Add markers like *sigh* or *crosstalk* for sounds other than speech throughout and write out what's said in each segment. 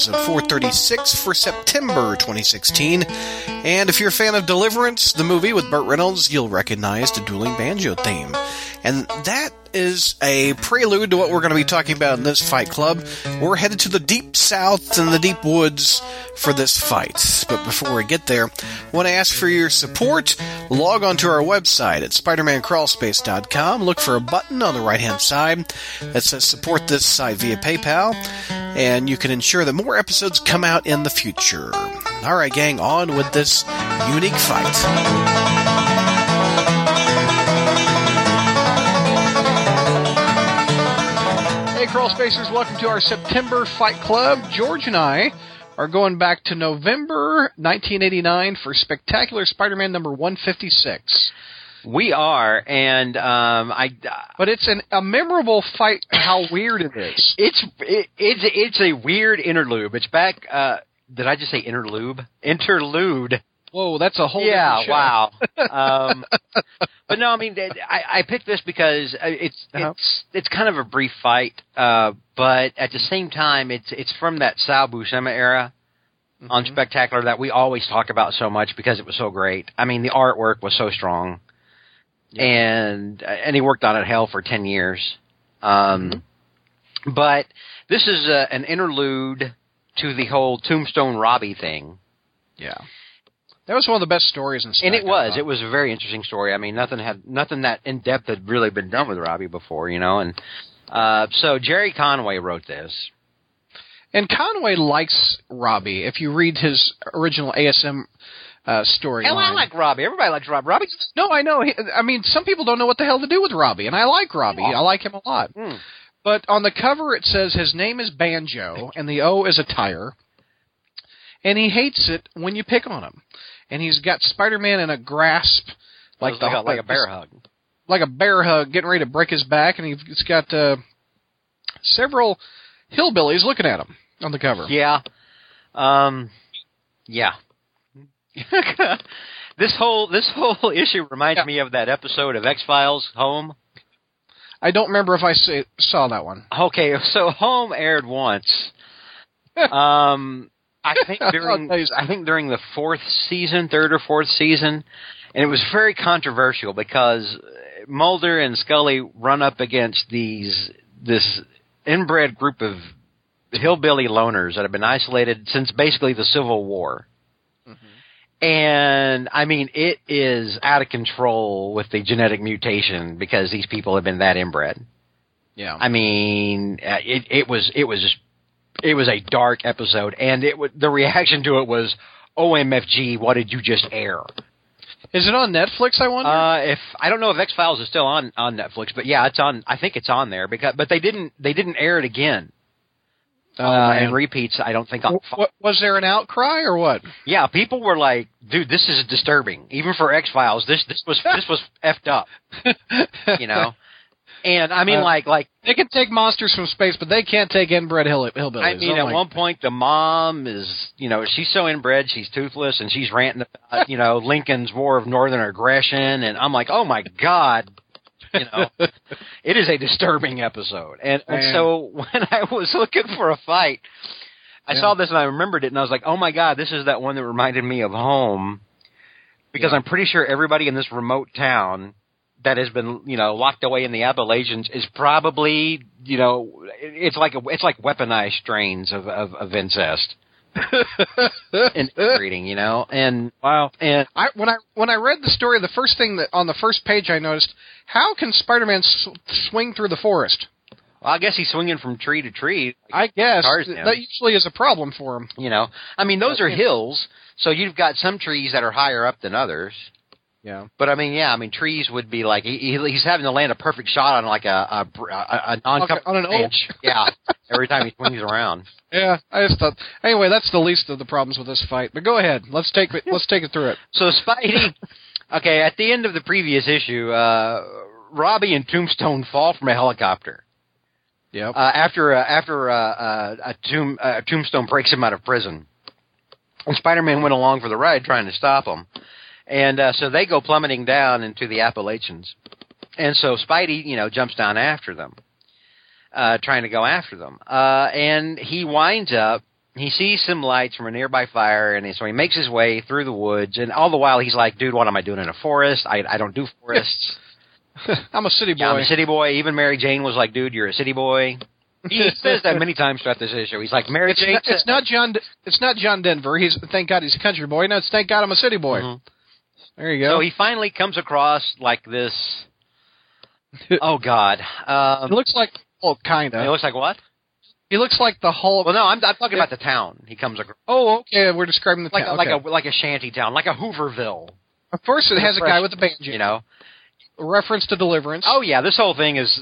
Episode 436 for September 2016. And if you're a fan of Deliverance, the movie with Burt Reynolds, you'll recognize the dueling banjo theme. And that is a prelude to what we're going to be talking about in this fight club. We're headed to the deep south and the deep woods for this fight. But before we get there, I want to ask for your support. Log on to our website at SpidermanCrawlspace.com. Look for a button on the right hand side that says support this site via PayPal, and you can ensure that more episodes come out in the future. All right, gang, on with this unique fight. Spacers, welcome to our September Fight Club. George and I are going back to November 1989 for Spectacular Spider Man number 156. We are, and um, I. But it's an, a memorable fight. How weird it is! It's it, it's it's a weird interlude. It's back. Uh, did I just say interlude? Interlude. Whoa, that's a whole yeah. Wow. *laughs* um, but no, I mean, I, I picked this because uh, it's Uh-huh. it's it's kind of a brief fight, uh, but at the same time, it's it's from that Sal Buscema era on Mhm. Spectacular that we always talk about so much because it was so great. I mean, the artwork was so strong, Yeah. and and he worked on it hell for ten years. Um, But this is uh an interlude to the whole Tombstone Robbie thing, Yeah, that was one of the best stories in. Spec, and it was it was a very interesting story. I mean, nothing had nothing that in depth had really been done with Robbie before, you know. And uh, so Gerry Conway wrote this. And Conway likes Robbie. If you read his original ASM uh, story, Hell, I like Robbie. Everybody likes Robbie. Robbie's No, I know. He, I mean, some people don't know what the hell to do with Robbie, and I like Robbie. I like him a lot. Hmm. But on the cover, it says his name is Banjo, and the O is a tire, and he hates it when you pick on him. And he's got Spider-Man in a grasp, like like, the, a, like a bear hug. like a bear hug, getting ready to break his back, and he's got uh, several hillbillies looking at him on the cover. Yeah. Um. Yeah. *laughs* this whole this whole *laughs* issue reminds Yeah. me of that episode of X Files Home. I don't remember if I saw that one. Okay, so Home aired once. *laughs* um, I think *laughs* during I think during the fourth season, third or fourth season, and it was very controversial because Mulder and Scully run up against these this inbred group of hillbilly loners that have been isolated since basically the Civil War. And I mean, it is out of control with the genetic mutation because these people have been that inbred. Yeah. I mean, uh, it it was it was it was a dark episode, and it wa- the reaction to it was, "OMFG, what did you just air?" Is it on Netflix? I wonder. Uh, if I don't know if X Files is still on on Netflix, but yeah, it's on. I think it's on there because but they didn't they didn't air it again. Oh, uh, and repeats. I don't think. On, W- what, was there an outcry or what? yeah, people were like, "Dude, this is disturbing." Even for X Files, this this was this was *laughs* effed up. You know. And I mean, Uh, like, like they can take monsters from space, but they can't take inbred hill- hillbillies. I mean, Oh at my- one point, the mom is, you know, she's so inbred, she's toothless, and she's ranting about, you know, Lincoln's War of Northern Aggression, and I'm like, oh my god, you know, *laughs* it is a disturbing episode. And, and so when I was looking for a fight, I Yeah. saw this and I remembered it, and I was like, oh my god, this is that one that reminded me of home, because Yeah. I'm pretty sure everybody in this remote town that has been you know locked away in the Appalachians is probably you know it's like a it's like weaponized strains of of, of incest. *laughs* And breeding you know? And wow. and I when I when I read the story, the first thing that on the first page I noticed, how can Spider-Man s- swing through the forest? well, I guess he's swinging from tree to tree. I guess. That usually is a problem for him. you know? I mean those are hills so you've got some trees that are higher up than others Yeah. but I mean yeah I mean trees would be like he, he- he's having to land a perfect shot on like a a, a, a non Okay, on an oak. yeah every time he swings around *laughs* Yeah, I just thought. Anyway, that's the least of the problems with this fight. But go ahead, let's take it. Let's take it through it. *laughs* So Spidey, okay, at the end of the previous issue, uh, Robbie and Tombstone fall from a helicopter Yep. uh, after uh, after uh, uh, a tomb uh, Tombstone breaks him out of prison. And Spider-Man went along for the ride trying to stop him, and uh, so they go plummeting down into the Appalachians. And so Spidey, you know, jumps down after them. uh, trying to go after them. Uh, and he winds up. He sees some lights from a nearby fire, and so he makes his way through the woods. And all the while, he's like, "Dude, what am I doing in a forest? I, I don't do forests. *laughs* I'm a city boy. Yeah, I'm a city boy." Even Mary Jane was like, "Dude, you're a city boy." He *laughs* says that many times throughout this issue. He's like, "Mary It's Jane." not, it's not John. It's not John Denver. He's thank God he's a country boy. No, it's thank God I'm a city boy. Mhm. There you go. So he finally comes across like this. *laughs* Oh God! Um, He looks like oh, kind of. it looks like what? He looks like the Hulk. Well, no, I'm, I'm talking about the town. He comes across oh, okay. We're describing the like town. a, like okay. a like a shanty town, like a Hooverville. Of course, it has a guy with a banjo. You know? A reference to Deliverance. Oh yeah, this whole thing is.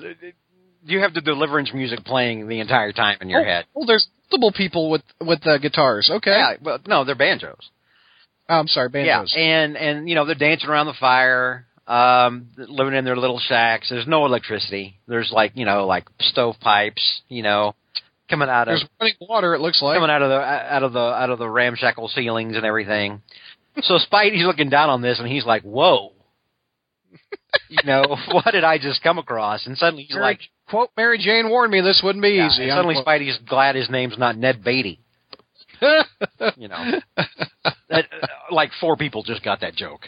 You have the deliverance music playing the entire time in your oh, head. Oh, there's multiple people with with uh, guitars. Okay. Yeah, well, no, they're banjos. Oh, I'm sorry, banjos. Yeah, and and you know they're dancing around the fire, um, living in their little shacks. There's no electricity. There's like you know like stovepipes, you know, coming out of There's running water. It looks like. coming out of the out of the out of the ramshackle ceilings and everything. So Spidey's looking down on this and he's like, "Whoa." *laughs* you know, what did I just come across? And suddenly he's Mary, like, quote Mary Jane warned me this wouldn't be yeah, easy. suddenly. Spidey's glad his name's not Ned Beatty. *laughs* You know, that, uh, like four people just got that joke.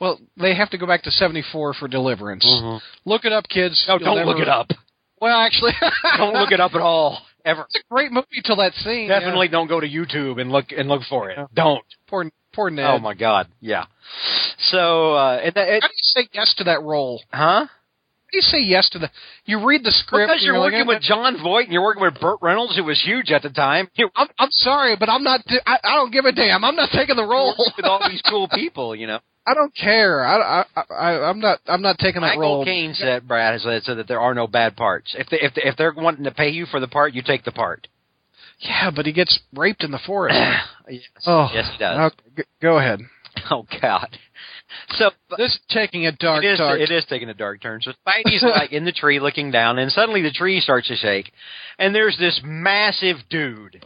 well, they have to go back to '74 for Deliverance. Mhm. Look it up, kids. No, You'll don't never- look it up. Well, actually, *laughs* Don't look it up at all. Ever. It's a great movie till that scene. Definitely don't go to YouTube and look and look for it. Yeah. Don't. Poor, poor Ned. Oh my God. Yeah. So, uh, and that, it, How do you say yes to that role? huh? Do you say yes to the? You read the script. Because you're and working with Jon Voight and you're working with Burt Reynolds, who was huge at the time. You're I'm, I'm sorry, but I'm not. I, I don't give a damn. I'm not taking the role. with all these *laughs* cool people, you know. I don't care. I, I, I, I'm not. I'm not taking that Michael role. Caine said, Brad, said, said that there are no bad parts. If they, if they, if they're wanting to pay you for the part, you take the part. Yeah, but he gets raped in the forest. *clears throat* yes. oh, yes, he does. Okay, go ahead. *laughs* Oh God. So This is taking a dark, it is, dark. it is taking a dark turn. So *laughs* Spidey's like in the tree looking down, and suddenly the tree starts to shake, and there's this massive dude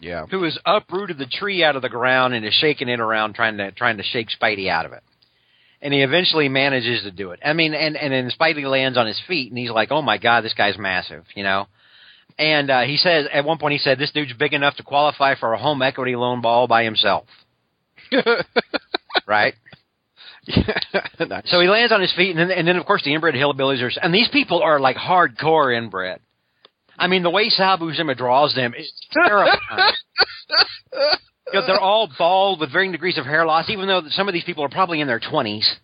Yeah. who has uprooted the tree out of the ground and is shaking it around, trying to trying to shake Spidey out of it. And he eventually manages to do it. I mean, and and then Spidey lands on his feet, and he's like, "Oh my God, this guy's massive," you know. And uh, he says at one point he said, "This dude's big enough to qualify for a home equity loan ball by himself." *laughs* Right. *laughs* So he lands on his feet, and then, and then of course the inbred hillbillies are, and these people are like hardcore inbred. I mean, the way Sal Buscema draws them is *laughs* terrifying. Because they're all bald with varying degrees of hair loss, even though some of these people are probably in their twenties.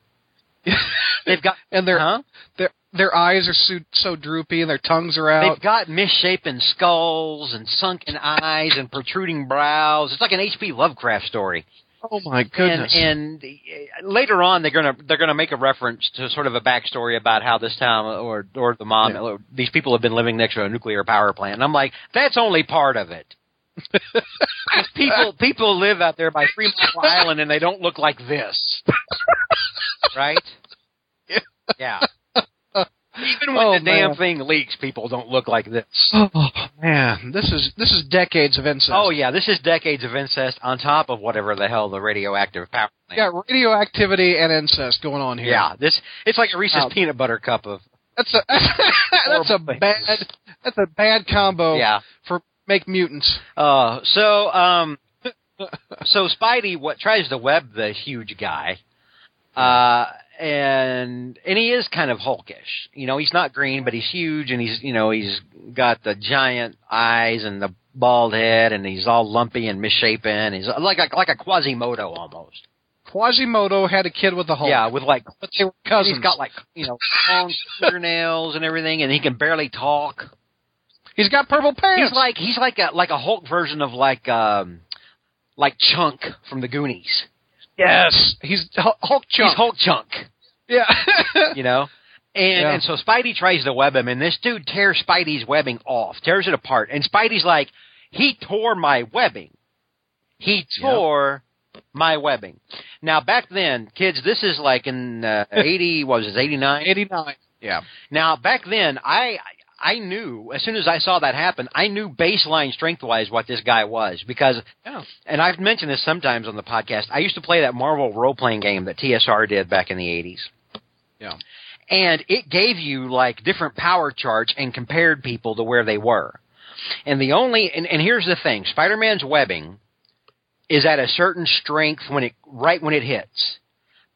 *laughs* They've got and their huh? their their eyes are so, so droopy and their tongues are out. They've got misshapen skulls and sunken eyes and protruding brows. It's like an H.P. Lovecraft story. Oh my goodness! And, and uh, later on, they're gonna they're gonna make a reference to sort of a backstory about how this town or or the mom Yeah. or these people have been living next to a nuclear power plant. And I'm like, that's only part of it. *laughs* people people live out there by Three Mile Island and they don't look like this, *laughs* right? Yeah. Even when Oh, the damn man. thing leaks, people don't look like this. oh man, this is this is decades of incest. Oh yeah, this is decades of incest on top of whatever the hell the radioactive power plant. got radioactivity and incest going on here. Yeah, this it's like a Reese's Wow. peanut butter cup of that's a *laughs* that's a bad that's a bad combo. yeah. for make mutants. Uh, so um, so Spidey what tries to web the huge guy, uh, and and he is kind of hulkish. You know, he's not green, but he's huge, and he's you know he's got the giant eyes and the bald head, and he's all lumpy and misshapen. He's like a, like a Quasimodo almost. Quasimodo had a kid with a Hulk. Yeah, with like but they were cousins. he's got like you know long fingernails and everything, and he can barely talk. he's got purple pants. He's like he's like a like a Hulk version of like um like Chunk from the Goonies. Yes, he's Hul- Hulk chunk. He's Hulk Chunk, yeah. *laughs* you know. And Yeah. and so Spidey tries to web him, and this dude tears Spidey's webbing off, tears it apart, and Spidey's like, he tore my webbing. He tore my webbing. Now back then, kids, this is like in uh, eighty, what was it, eighty nine? Eighty nine. Yeah. Now back then, I I knew as soon as I saw that happen, I knew baseline strength wise what this guy was because, Yeah. and I've mentioned this sometimes on the podcast. I used to play that Marvel role playing game that TSR did back in the eighties. Yeah. and it gave you like different power charts and compared people to where they were. And the only and, and here's the thing: Spider-Man's webbing is at a certain strength when it right when it hits.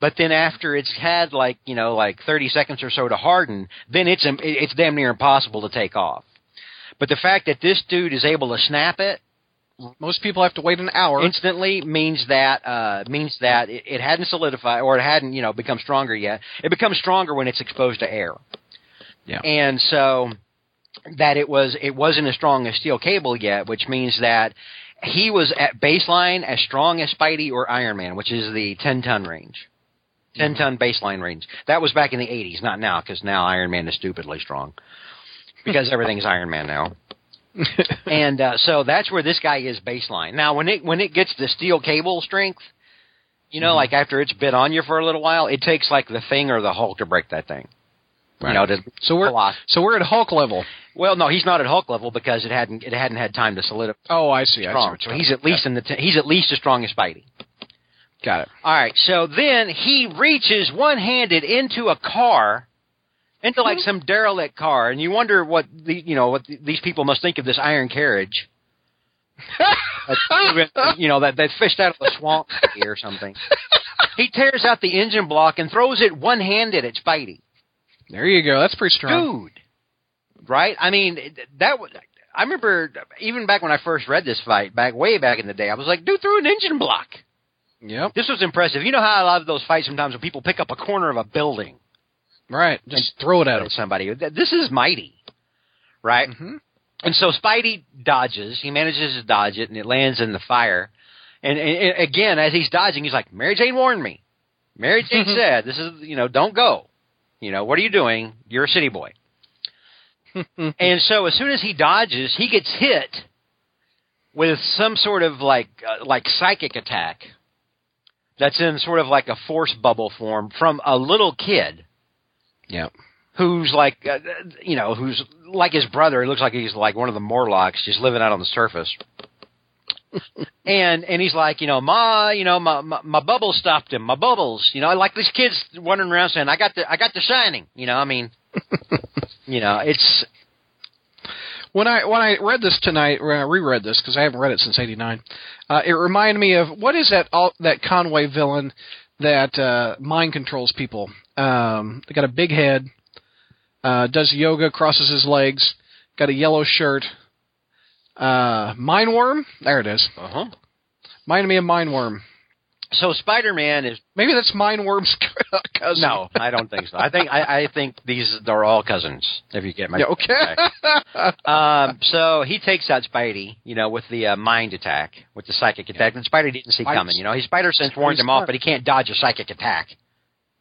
But then after it's had like you know like 30 seconds or so to harden, then it's it's damn near impossible to take off. But the fact that this dude is able to snap it most people have to wait an hour instantly means that uh, means that it, it hadn't solidified or it hadn't you know become stronger yet. It becomes stronger when it's exposed to air. Yeah. And so that it was it wasn't as strong as steel cable yet, which means that he was at baseline as strong as Spidey or Iron Man, which is the ten ton range. 10 mm-hmm. ton baseline range. That was back in the 80s, not now, because now Iron Man is stupidly strong. Because everything's *laughs* Iron Man now. *laughs* and uh, so that's where this guy is baseline. Now, when it when it gets the steel cable strength, you know, mm-hmm. like after it's been on you for a little while, it takes like the thing or the Hulk to break that thing. Right. You know, to so we're so we're at Hulk level. Well, no, he's not at Hulk level because it hadn't it hadn't had time to solidify. Oh, I see. Strong. I see so he's at least in the t- he's at least as strong as Spidey. Got it. All right. So then he reaches one handed into a car into like mm-hmm. some derelict car, and you wonder what the you know what the, these people must think of this iron carriage. *laughs* you know that that fished out of the swamp or something. He tears out the engine block and throws it one handed at Spidey. There you go. That's pretty strong, dude. Right? I mean that. was. I remember even back when I first read this fight, back way back in the day, I was like, dude threw an engine block. Yep. This was impressive. You know how I love those fights sometimes when people pick up a corner of a building Right. Just throw it at him. somebody. This is mighty, right? Mm-hmm. And so Spidey dodges. He manages to dodge it, and it lands in the fire. And, and, and again, as he's dodging, he's like, "Mary Jane warned me. Mary Jane said this is, you know, don't go. You know, what are you doing? You're a city boy." *laughs* and so as soon as he dodges, he gets hit with some sort of like uh, like psychic attack that's in sort of like a force bubble form from a little kid yeah. Who's like, uh, you know, who's like his brother. He looks like he's like one of the Morlocks, just living out on the surface. *laughs* and and he's like, you know, ma, you know, my, my my bubbles stopped him. My bubbles, you know, like these kids wandering around saying, I got the I got the shining. You know, I mean, *laughs* you know, it's when I when I read this tonight, when I reread this because I haven't read it since '89, uh, it reminded me of what is that all, that Conway villain that uh, mind controls people. Um, they got a big head, uh, does yoga, crosses his legs, got a yellow shirt. Uh, Mindworm? There it is. Uh huh. Mind me of Mindworm. So Spider Man is maybe that's Mindworm's *laughs* cousin. No, I don't think so. I think I, I think these are all cousins. If you get my yeah, okay. um, so he takes out Spidey, you know, with the uh, mind attack, with the psychic attack, and Spidey didn't see coming. You know, his spider sense warned him off, but he can't dodge a psychic attack.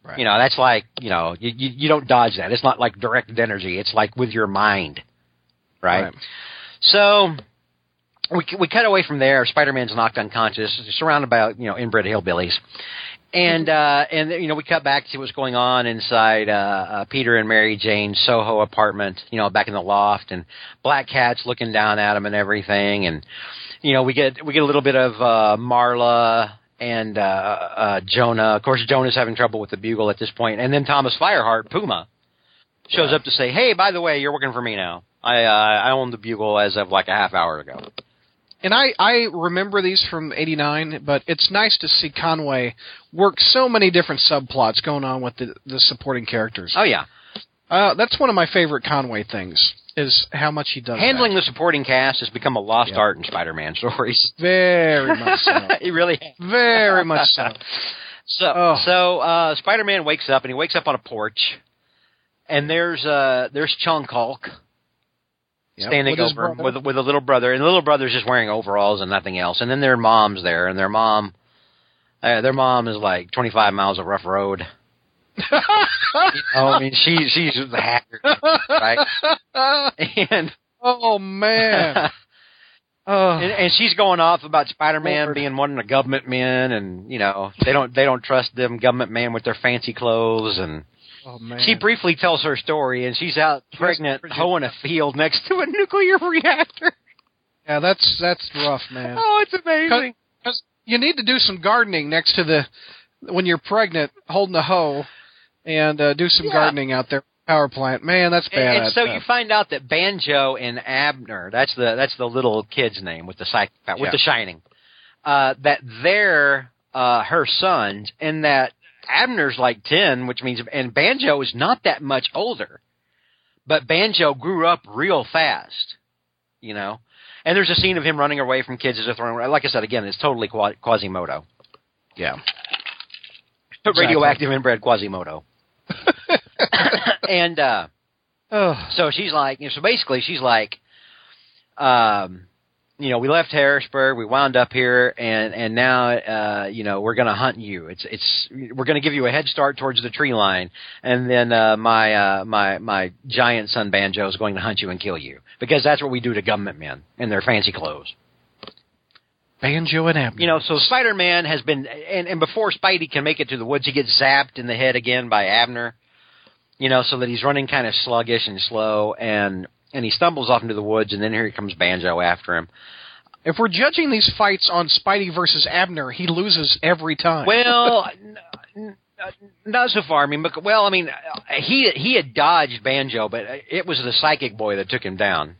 Right. You know, that's like you know, you, you you don't dodge that. It's not like directed energy. It's like with your mind, right? right. So we we cut away from there. Spider Man's knocked unconscious, surrounded by you know inbred hillbillies, and uh, and you know we cut back to what's going on inside uh, uh, Peter and Mary Jane's Soho apartment. You know, back in the loft, and Black Cat's looking down at him and everything, and you know we get we get a little bit of uh, Marla and uh, uh, Jonah. Of course, Jonah's having trouble with the bugle at this point, and then Thomas Fireheart, Puma, shows up to say, "Hey, by the way, you're working for me now. I uh, I own the bugle as of like a half hour ago." And I I remember these from '89, but it's nice to see Conway work so many different subplots going on with the the supporting characters. Oh yeah, uh, that's one of my favorite Conway things is how much he does. Handling that. the supporting cast has become a lost yep. art in Spider-Man stories. *laughs* Very much so. *laughs* he really, very much so. *laughs* So, oh. so uh, Spider-Man wakes up and he wakes up on a porch, and there's uh, there's Chunk Hulk yep. standing with over with with a little brother, and the little brother's just wearing overalls and nothing else. And then their mom's there, and their mom, uh, their mom is like 25 miles of rough road you *laughs* know, I mean, she she's the hacker, right? *laughs* And oh man. *laughs* Oh. And, and she's going off about Spider-Man Lord. being one of the government men, and you know they don't they don't trust them government men with their fancy clothes, and oh, man. she briefly tells her story, and she's out pregnant, hoeing a field next to a nuclear *laughs* reactor. Yeah, that's that's rough, man. Oh, it's amazing. Because you need to do some gardening next to the when you're pregnant, holding a hoe and uh, do some Yeah. gardening out there. Power plant, man, that's bad. And, and so you find out that Banjo and Abner, that's the that's the little kid's name with the psych with Yeah. the shining. Uh that they're uh her sons and that Abner's like 10, which means and Banjo is not that much older. But Banjo grew up real fast, you know. And there's a scene of him running away from kids as they're throwing like I said again, it's totally Qua- Quasimodo. yeah. Radioactive inbred Quasimodo. *laughs* and uh Oh, So she's like, you know, so basically she's like, um, you know, we left Harrisburg, we wound up here, and and now, uh, you know, we're gonna hunt you. It's it's we're gonna give you a head start towards the tree line, and then uh, my uh, my my giant son Banjo is going to hunt you and kill you because that's what we do to government men in their fancy clothes. Banjo and Abner. You know, so Spider Man has been, and, and before Spidey can make it to the woods, he gets zapped in the head again by Abner. You know, so that he's running kind of sluggish and slow, and and he stumbles off into the woods, and then here comes Banjo after him. if we're judging these fights on Spidey versus Abner, he loses every time. Well, *laughs* n- n- not so far. I mean, well, I mean, he he had dodged Banjo, but it was the psychic boy that took him down.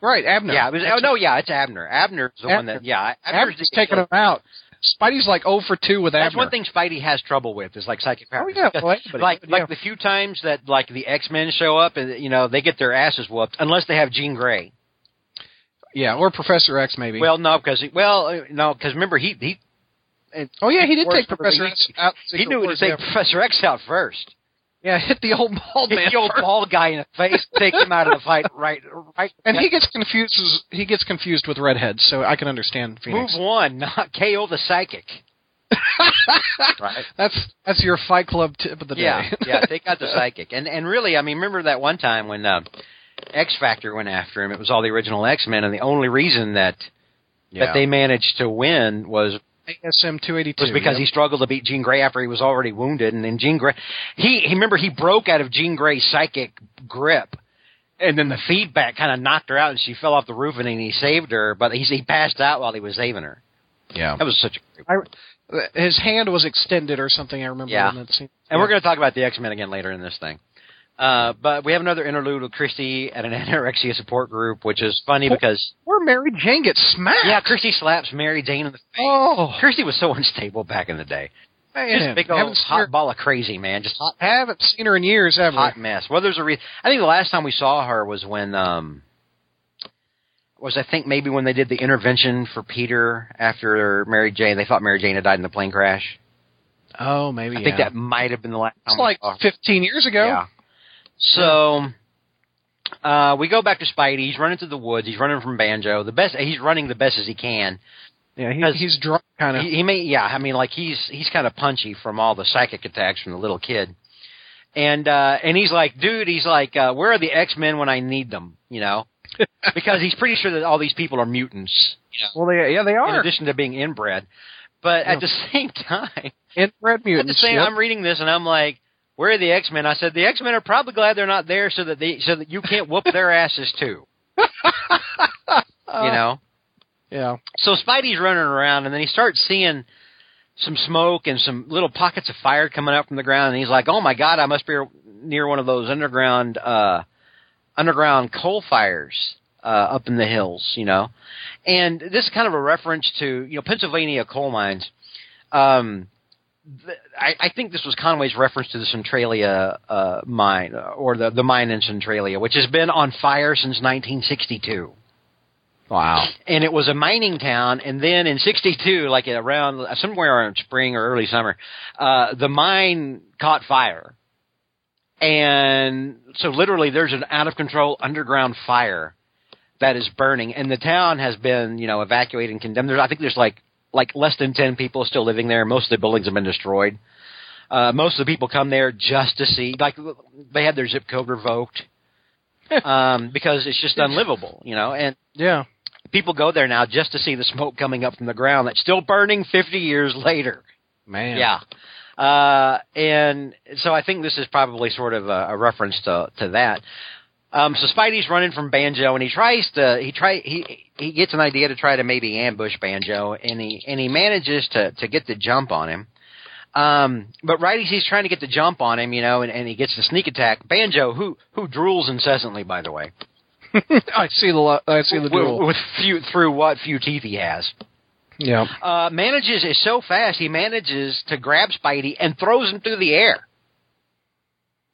right, Abner. Yeah, it was. Oh no, yeah, it's Abner. Abner's the one that. Yeah, Abner's Abner's the- taking him out. Spidey's like 0 for 2 with That's Abner. one thing Spidey has trouble with is like psychic powers. Oh yeah, well, like yeah. like the few times that like the X Men show up and you know they get their asses whooped unless they have Jean Grey. yeah, or Professor X maybe. Well, no, because well, no, because remember he he oh yeah, he did take Professor X out. he knew to take. Professor X out first. Yeah, hit the old bald Hit man. the old first. bald guy in the face, take him out of the fight. *laughs* Right, right. And he gets confused. He gets confused with redheads, so I can understand Phoenix. move one, not KO the psychic. *laughs* right. That's that's your Fight Club tip of the day. Yeah, yeah. Take out the *laughs* psychic, and and really, I mean, remember that one time when uh, X Factor went after him? It was all the original X Men, and the only reason that that they managed to win was ASM two eighty two was because he struggled to beat Jean Grey after he was already wounded, and then Jean Grey, he, he remember he broke out of Jean Grey's psychic grip, and then the feedback kind of knocked her out, and she fell off the roof, and then he saved her, but he he passed out while he was saving her. yeah. That was such a I, his hand was extended or something. I remember Yeah. in that scene. And we're going to talk about the X Men again later in this thing. Uh, but we have another interlude with Christy at an *laughs* anorexia support group, which is funny because Where Mary Jane gets smacked. yeah, Christy slaps Mary Jane in the face. Oh Christy was so unstable back in the day. Just big old hot her, ball of crazy, man. Just hot, haven't seen her in years ever. hot mess. Well, there's a reason. I think the last time we saw her was when um was I think maybe when they did the intervention for Peter after Mary Jane. They thought Mary Jane had died in the plane crash. Oh, maybe. I think that might have been the last it's like fifteen years ago. Yeah. So uh, we go back to Spidey. He's running through the woods. He's running from Banjo. The best. He's running the best as he can. Yeah, he, he's drunk, kind of. He, he may. Yeah. I mean, like he's he's kind of punchy from all the psychic attacks from the little kid. And uh and he's like, dude, he's like, uh, where are the X Men when I need them? You know, *laughs* because he's pretty sure that all these people are mutants. well, they, yeah, they are. In addition to being inbred, but Yeah. at the *laughs* same time, inbred At the mutants. same, yep. I'm reading this and I'm like, where are the X Men? I said the X Men are probably glad they're not there, so that they so that you can't whoop their *laughs* asses too. you know. Yeah. So Spidey's running around and then he starts seeing some smoke and some little pockets of fire coming up from the ground, and he's like, "Oh my God, I must be near one of those underground uh, underground coal fires." Uh, up in the hills, you know, and this is kind of a reference to you know Pennsylvania coal mines. Um, I, I think this was Conway's reference to the Centralia uh, mine, uh, or the the mine in Centralia, which has been on fire since 1962 Wow. and it was a mining town. And then in '62, like around somewhere in spring or early summer, uh, the mine caught fire, and so literally there's an out of control underground fire that is burning, and the town has been you know evacuated and condemned. There's, I think there's like like less than ten people still living there. Most of the buildings have been destroyed. Uh, most of the people come there just to see, like they had their zip code revoked *laughs* um, because it's just unlivable, you know. And Yeah. people go there now just to see the smoke coming up from the ground that's still burning 50 years later. Man. Yeah. Uh, and so I think this is probably sort of a, a reference to, to that. Um, so Spidey's running from Banjo and he tries to, he try, he, he gets an idea to try to maybe ambush Banjo and he, and he manages to, to get the jump on him. Um, but right as he's trying to get the jump on him, you know, and, and he gets the sneak attack, Banjo, who who drools incessantly, by the way, *laughs* I see the lo- I see the with, with few through what few teeth he has, Yeah. uh, manages is so fast he manages to grab Spidey and throws him through the air.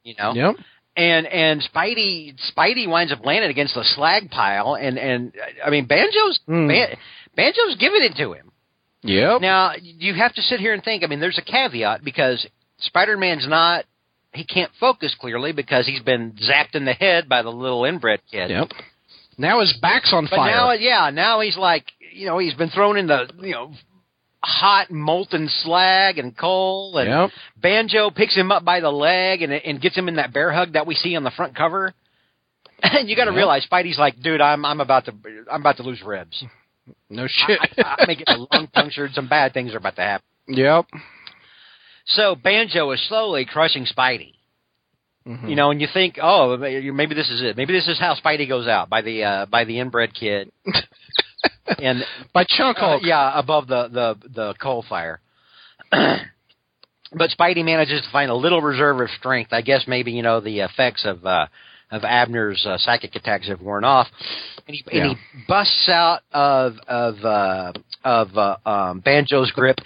You know, Yep. And and Spidey Spidey winds up landing against the slag pile, and and I mean Banjo's Mm. Ban- Banjo's giving it to him. Yep. Now you have to sit here and think. I mean, there's a caveat because Spider-Man's not. He can't focus clearly because he's been zapped in the head by the little inbred kid. Yep. Now his back's on But fire. now, yeah, now he's like, you know, he's been thrown in the, you know, hot molten slag and coal, and Yep. Banjo picks him up by the leg and and gets him in that bear hug that we see on the front cover. *laughs* And you got to Yep. realize Spidey's like, dude, I'm I'm about to I'm about to lose ribs. No shit. I, I, I'm getting a lung *laughs* punctured. Some bad things are about to happen. yep. So Banjo is slowly crushing Spidey. Mhm. You know, and you think, oh, maybe this is it. Maybe this is how Spidey goes out by the uh, by the inbred kid. *laughs* and *laughs* by Chunk uh, yeah, above the the the coal fire. *clears throat* but Spidey manages to find a little reserve of strength. I guess maybe you know the effects of uh, of Abner's uh, psychic attacks have worn off, and he, Yeah. and he busts out of of uh, of uh, um, Banjo's grip,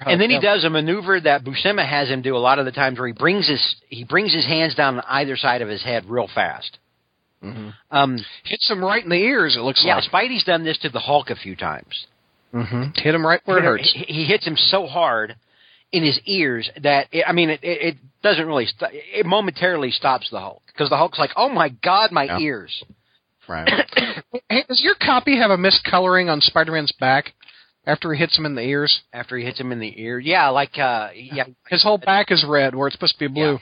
and then he does a maneuver that Buscema has him do a lot of the times, where he brings his he brings his hands down on either side of his head real fast. Mhm. Um, Hits him right in the ears. It looks yeah, like. Spidey's done this to the Hulk a few times. hmm Hit him right where it hurts. He, he hits him so hard in his ears that it, I mean, it, it, it doesn't really. St- it momentarily stops the Hulk because the Hulk's like, "Oh my God, my Yeah. ears!" Right. *coughs* hey, does your copy have a miscoloring on Spider-Man's back after he hits him in the ears? After he hits him in the ear, yeah, like uh, yeah, His whole back is red where it's supposed to be blue.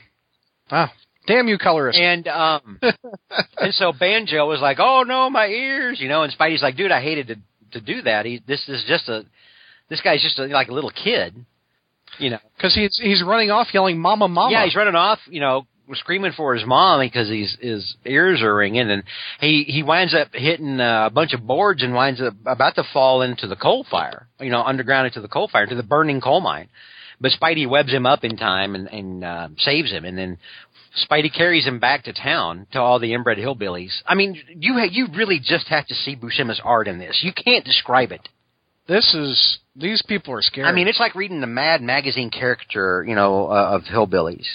Ah, damn you, colorist. and um, *laughs* and so Banjo was like, "Oh no, my ears!" You know, and Spidey's like, "Dude, I hated to to do that. He this is just a this guy's just a, like a little kid." You know, Because he's he's running off yelling "Mama, Mama." Yeah, he's running off, you know, screaming for his mom because his his ears are ringing, and he he winds up hitting a bunch of boards and winds up about to fall into the coal fire, you know, underground into the coal fire, to the burning coal mine. But Spidey webs him up in time and and uh, saves him, and then Spidey carries him back to town to all the inbred hillbillies. I mean, you ha- you really just have to see Buscema's art in this. You can't describe it. This is these people are scary. I mean, it's like reading the Mad magazine caricature, you know, uh, of hillbillies.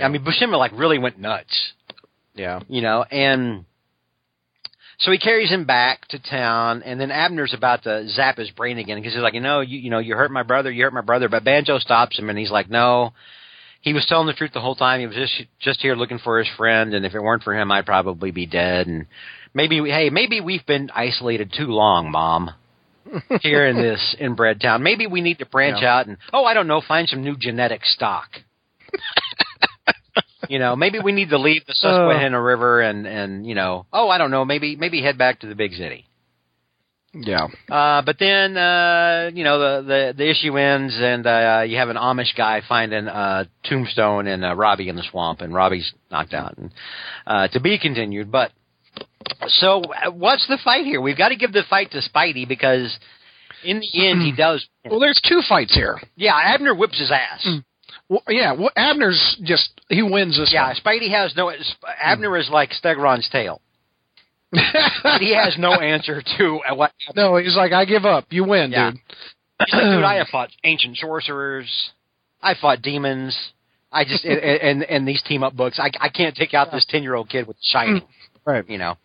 I mean, Buscema like really went nuts, yeah, you know, and so he carries him back to town, and then Abner's about to zap his brain again because he's like, you know, you you know, you hurt my brother, you hurt my brother, but Banjo stops him, and he's like, no. He was telling the truth the whole time. He was just just here looking for his friend, and if it weren't for him, I'd probably be dead. And maybe, we, hey, maybe we've been isolated too long, Mom *laughs* here in this inbred town. Maybe we need to branch Yeah. out and oh, I don't know, find some new genetic stock. *laughs* you know, maybe we need to leave the Susquehanna River and and you know, oh, I don't know, maybe maybe head back to the big city. Yeah. Uh, but then uh, you know the, the the issue ends and uh, you have an Amish guy finding a tombstone and uh, Robbie in the swamp and Robbie's knocked out and uh, to be continued. But so uh, what's the fight here? We've got to give the fight to Spidey because in the end he does. Well, there's two fights here. Yeah, Abner whips his ass. Well, yeah, well, Abner's just he wins this Yeah, one. Spidey has no. Abner is like Stegron's tail. He has no answer to what. no, he's like, I give up. You win, Yeah. dude. He's like, dude, I *clears throat* have fought ancient sorcerers. I fought demons. I just and and, and these team up books. I I can't take out this ten year old kid with shiny. *clears throat* Right. You know.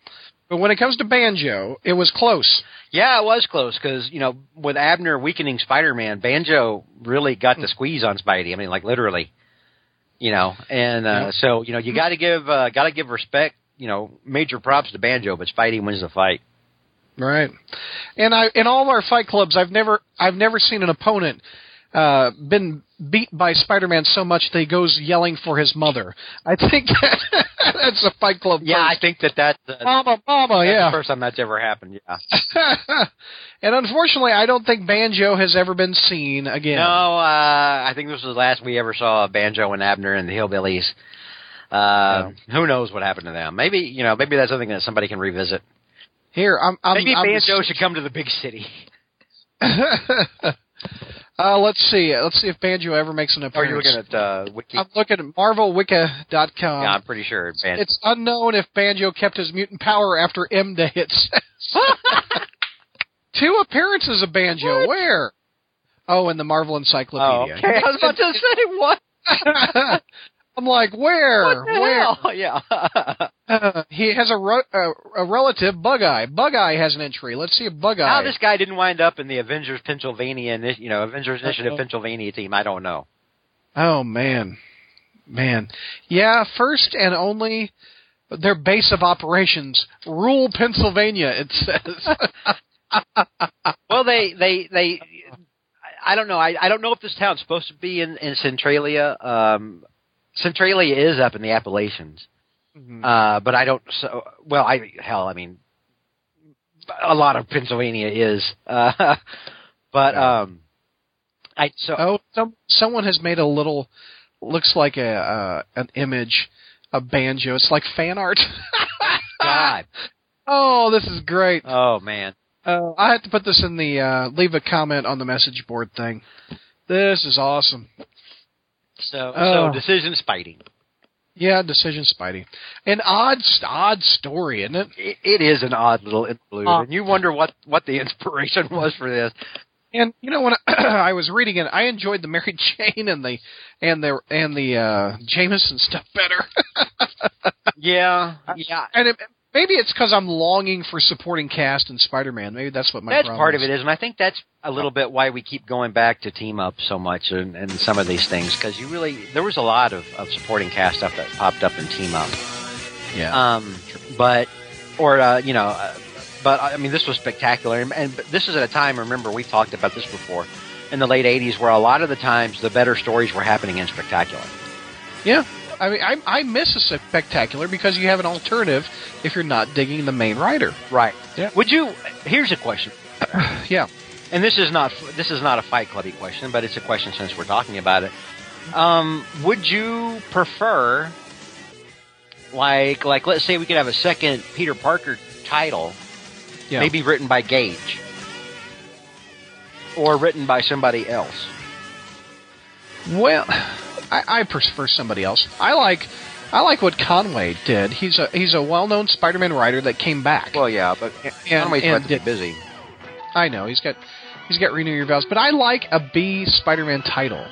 But when it comes to Banjo, it was close. Yeah, it was close because you know with Abner weakening Spider Man, Banjo really got the squeeze on Spidey. I mean, like literally. You know, and uh, Yeah. so you know you got to give uh, got to give respect. You know, major props to Banjo, but Spidey wins the fight. Right. And I in all of our fight clubs I've never I've never seen an opponent uh been beat by Spider-Man so much that he goes yelling for his mother. I think *laughs* that, that's a fight club. Yeah, I think that that's, uh, Mama, mama, that's yeah. the first time that's ever happened. Yeah. *laughs* and unfortunately, I don't think Banjo has ever been seen again. No, uh, I think this was the last we ever saw of Banjo and Abner and the Hillbillies. Uh, Who knows what happened to them? Maybe you know, maybe that's something that somebody can revisit. Here, I'm. I'm maybe I'm, Banjo should come to the big city. *laughs* Uh, let's see. Let's see if Banjo ever makes an appearance. Are appearance. you looking at uh, Wiki? I'm looking at MarvelWikia.com. yeah, I'm pretty sure. Man. It's unknown if Banjo kept his mutant power after M Day. It says two appearances of Banjo. What? Where? Oh, in the Marvel oh, Encyclopedia. okay. I was about to say what? *laughs* I'm like, where? Where? hell? *laughs* Yeah. *laughs* Uh, he has a, ro- uh, a relative, Bug Eye. Bug Eye has an entry. Let's see if Bug Eye. How this guy didn't wind up in the Avengers Pennsylvania, you know, Avengers Initiative Uh-oh. Pennsylvania team, I don't know. Oh man, man, yeah. First and only their base of operations, Rule Pennsylvania. It says. *laughs* Well, they they they. I I don't know. I I don't know if this town's supposed to be in in Centralia. Um, Centralia is up in the Appalachians, uh, but I don't. So well, I hell, I mean, a lot of Pennsylvania is, uh, *laughs* but um, I so oh, some someone has made a little. Looks like a uh, an image a banjo. It's like fan art. *laughs* God, Oh, this is great. oh man, Uh, I have to put this in the uh, leave a comment on the message board thing. This is awesome. So Oh. so decisions fighting. Yeah, decision Spidey. An odd, odd story, isn't it? It, it is an odd little interlude, Uh, and you wonder what what the inspiration *laughs* was for this. And you know when I, *clears throat* I was reading it, I enjoyed the Mary *laughs* Jane and the and the and the uh, Jameson stuff better. *laughs* Yeah, yeah. and it, maybe it's because I'm longing for supporting cast in Spider-Man. Maybe that's what my that's part of it is, and I think that's a little bit why we keep going back to team up so much and, and some of these things because you really there was a lot of, of supporting cast stuff that popped up in team up. Yeah. Um, but or uh, you know, uh, but I mean this was spectacular, and, and this is at a time. Remember, we've talked about this before in the late '80s, where a lot of the times the better stories were happening in spectacular. yeah. I mean, I, I miss a spectacular because you have an alternative if you're not digging the main writer. Right. Yeah. Would you? Here's a question. *sighs* Yeah. and this is not this is not a Fight Clubby question, but it's a question since we're talking about it. Um, would you prefer, like, like let's say we could have a second Peter Parker title, Yeah. maybe written by Gage, or written by somebody else? Well, I, I prefer somebody else. I like, I like what Conway did. He's a he's a well-known Spider-Man writer that came back. Well, yeah, but And- Conway's and to did- busy. I know he's got he's got renew your vows, but I like a B Spider-Man title,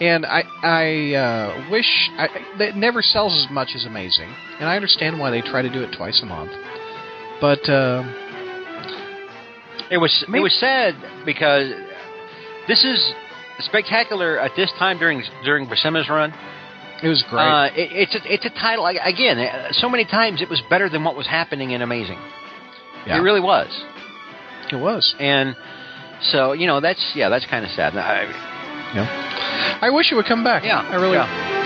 and I I uh, wish I, it never sells as much as Amazing, and I understand why they try to do it twice a month, but uh, It was it was sad because this is spectacular at this time during during Buscema's run. it was great. Uh, it, it's a, it's a title again. uh, So many times it was better than what was happening in Amazing. Yeah. It really was, it was. and so you know that's yeah that's kind of sad. I, I wish it would come back. yeah, I really. yeah.